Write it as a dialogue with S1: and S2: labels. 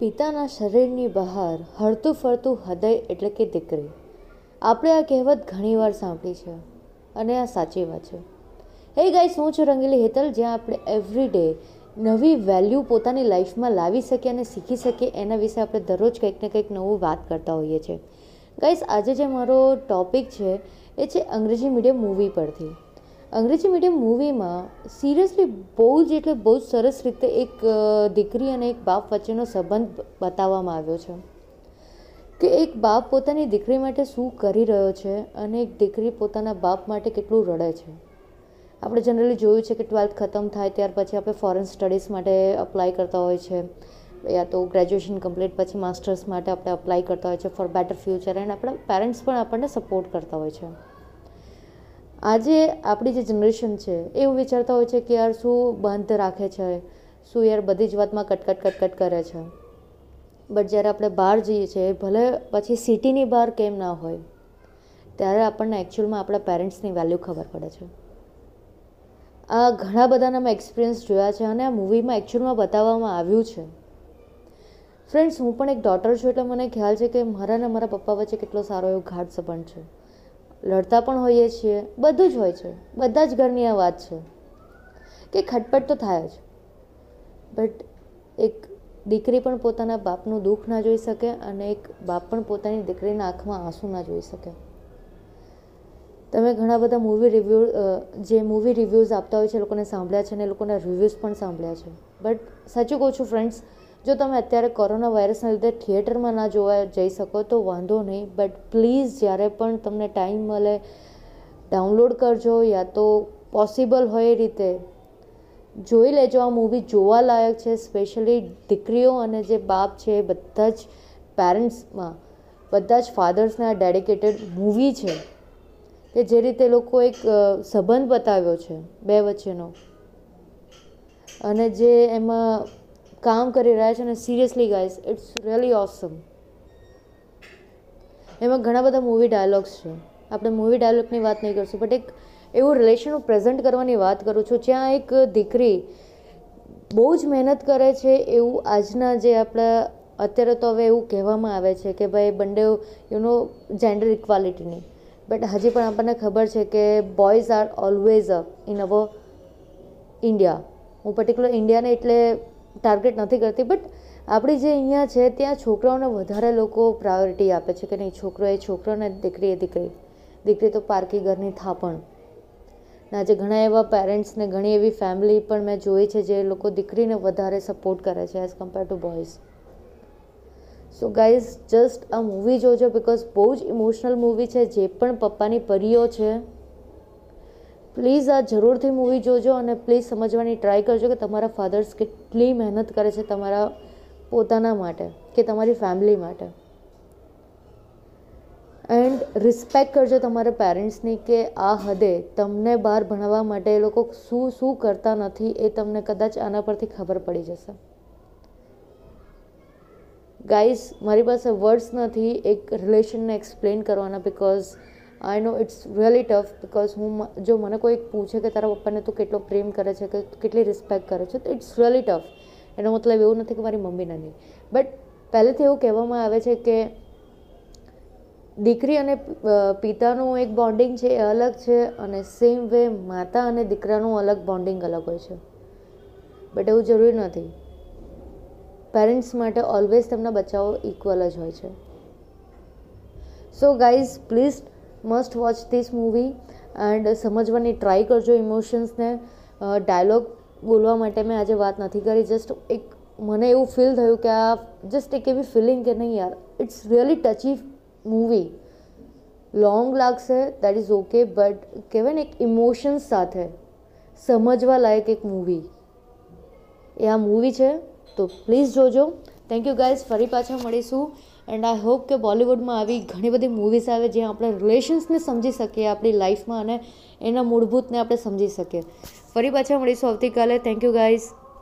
S1: પિતાના શરીરની બહાર હરતું ફરતું હૃદય એટલે કે દીકરી. આપણે આ કહેવત ઘણીવાર સાંભળી છે અને આ સાચી વાત છે. હે ગાઈસ હું છું રંગીલી હેતલ, જ્યાં આપણે એવરી ડે નવી વેલ્યુ પોતાની લાઈફમાં લાવી શકીએ અને શીખી શકીએ, એના વિશે આપણે દરરોજ કંઈક ને કંઈક નવું વાત કરતા હોઈએ છીએ. ગાઈસ આજે જે મારો ટોપિક છે, એ છે અંગ્રેજી મીડિયમ મૂવી પરથી. અંગ્રેજી મીડિયમ મૂવીમાં સિરિયસલી બહુ જ એટલે બહુ જ સરસ રીતે એક દીકરી અને એક બાપ વચ્ચેનો સંબંધ બતાવવામાં આવ્યો છે. કે એક બાપ પોતાની દીકરી માટે શું કરી રહ્યો છે અને એક દીકરી પોતાના બાપ માટે કેટલું રડે છે. આપણે જનરલી જોયું છે કે ટ્વેલ્થ ખતમ થાય ત્યાર પછી આપણે ફોરેન સ્ટડીઝ માટે અપ્લાય કરતા હોય છે. યા તો ગ્રેજ્યુએશન કમ્પ્લીટ પછી માસ્ટર્સ માટે આપણે અપ્લાય કરતા હોય છે ફોર બેટર ફ્યુચર એન્ડ આપણા પેરેન્ટ્સ પણ આપણને સપોર્ટ કરતા હોય છે. આજે આપણી જે જનરેશન છે, એવું વિચારતા હોય છે કે યાર શું બંધ રાખે છે, શું યાર બધી જ વાતમાં કટકટ કટકટ કરે છે. બટ જ્યારે આપણે બહાર જઈએ છીએ, ભલે પછી સિટીની બહાર કેમ ના હોય, ત્યારે આપણને એકચ્યુઅલમાં આપણા પેરેન્ટ્સની વેલ્યુ ખબર પડે છે. આ ઘણા બધાના મેં એક્સપિરિયન્સ જોયા છે અને આ મૂવીમાં એકચ્યુઅલમાં બતાવવામાં આવ્યું છે. ફ્રેન્ડ્સ હું પણ એક ડોટર છું એટલે મને ખ્યાલ છે કે મારા અને મારા પપ્પા વચ્ચે કેટલો સારો એવો ઘાટ સંબંધ છે. લડતા પણ હોઈએ છીએ, બધું જ હોય છે, બધા જ ઘરની આ વાત છે કે ખટપટ તો થાય જ બટ એક દીકરી પણ પોતાના બાપનું દુઃખ ના જોઈ શકે અને એક બાપ પણ પોતાની દીકરીના આંખમાં આંસુ ના જોઈ શકે. તમે ઘણા બધા મૂવી રિવ્યૂ જે મૂવી રિવ્યૂઝ આપતા હોય છે લોકોને સાંભળ્યા છે અને લોકોના રિવ્યૂઝ પણ સાંભળ્યા છે. બટ સાચું કહું છું ફ્રેન્ડ્સ જો તમે અત્યારે કોરોના વાયરસના લીધે થિયેટરમાં ના જોવા જઈ શકો તો વાંધો નહીં બટ પ્લીઝ જ્યારે પણ તમને ટાઈમ મળે ડાઉનલોડ કરજો યા તો પોસિબલ હોય એ રીતે. જોઈ લેજો આ મૂવી જોવાલાયક છે સ્પેશિયલી દીકરીઓ અને જે બાપ છે એ બધા જ પેરેન્ટ્સમાં બધા જ ફાધર્સને ડેડિકેટેડ મૂવી છે, કે જે રીતે લોકો એક સંબંધ બતાવ્યો છે બે વચ્ચેનો. અને જે એમાં કામ કરી રહ્યા છે અને seriously guys it's really awesome એમાં ઘણા બધા મૂવી ડાયલોગ્સ છે. આપણે મૂવી ડાયલોગની વાત નહીં કરશું બટ એક એવું રિલેશન હું પ્રેઝન્ટ કરવાની વાત કરું છું, જ્યાં એક દીકરી બહુ જ મહેનત કરે છે એવું આજના જે આપણા, અત્યારે તો હવે એવું કહેવામાં આવે છે કે ભાઈ, બંને યુ નો જેન્ડર ઇક્વાલિટીની બટ હજી પણ આપણને ખબર છે કે boys are always up in our India હું પર્ટિક્યુલર ઇન્ડિયાને એટલે ટાર્ગેટ નથી કરતી બટ આપણી જે અહીંયા છે, ત્યાં છોકરાઓને વધારે લોકો પ્રાયોરિટી આપે છે કે નહીં? છોકરો એ છોકરો ને દીકરી એ દીકરી દીકરી તો પારકી ઘરની થાપણ. ને આજે ઘણા એવા પેરેન્ટ્સને ઘણી એવી ફેમિલી પણ મેં જોઈ છે જે લોકો દીકરીને વધારે સપોર્ટ કરે છે as compare to boys so guys just આ મૂવી જોજો બિકોઝ બહુ જ ઇમોશનલ મૂવી છે. જે પણ પપ્પાની પરીઓ છે પ્લીઝ આ જરૂરથી મૂવી જોજો અને પ્લીઝ સમજવાની ટ્રાય કરજો કે તમારા ફાધર્સ કેટલી મહેનત કરે છે તમારા પોતાના માટે કે તમારી ફેમિલી માટે. એન્ડ રિસ્પેક્ટ કરજો તમારા પેરેન્ટ્સની કે આ હદે તમને બહાર ભણાવવા માટે એ લોકો શું શું કરતા નથી એ તમને કદાચ આના પરથી ખબર પડી જશે. ગાઈઝ મારી પાસે વર્ડ્સ નથી, એક રિલેશનને એક્સપ્લેન કરવાના because I know it's really tough because હું જો મને કોઈ પૂછે કે તારા પપ્પાને તું કેટલો પ્રેમ કરે છે કે કેટલી રિસ્પેક્ટ કરે છે, તો ઇટ્સ રિયલી ટફ એનો મતલબ એવું નથી કે મારી મમ્મીને નહીં બટ પહેલેથી એવું કહેવામાં આવે છે કે દીકરી અને પિતાનું એક બોન્ડિંગ છે એ અલગ છે અને સેમ વે માતા અને દીકરાનું અલગ બોન્ડિંગ અલગ હોય છે. બટ એવું જરૂરી નથી. પેરેન્ટ્સ માટે ઓલવેઝ તેમના બચ્ચાઓ ઇક્વલ જ હોય છે. So guys please must watch this movie and સમજવાની ટ્રાય કરજો ઇમોશન્સને ડાયલોગ બોલવા માટે મેં આજે વાત નથી કરી. જસ્ટ એક મને એવું ફીલ થયું કે આ જસ્ટ એક એવી ફિલિંગ કે નહીં યાર it's really touchy movie long લાગશે દેટ ઇઝ ઓકે બટ કહેવાય ને એક ઇમોશન્સ સાથે સમજવા લાયક એક મૂવી એ આ મૂવી છે, તો પ્લીઝ જોજો. થેન્ક યુ ગાઈઝ ફરી પાછા મળીશું. એન્ડ આઈ હોપ કે બોલિવૂડમાં આવી ઘણી બધી મૂવીઝ આવે જ્યાં આપણે રિલેશન્સને સમજી શકીએ આપણી લાઈફમાં અને એના મૂળભૂતને આપણે સમજી શકીએ. ફરી પાછા મળીશું આવતીકાલે. Thank you guys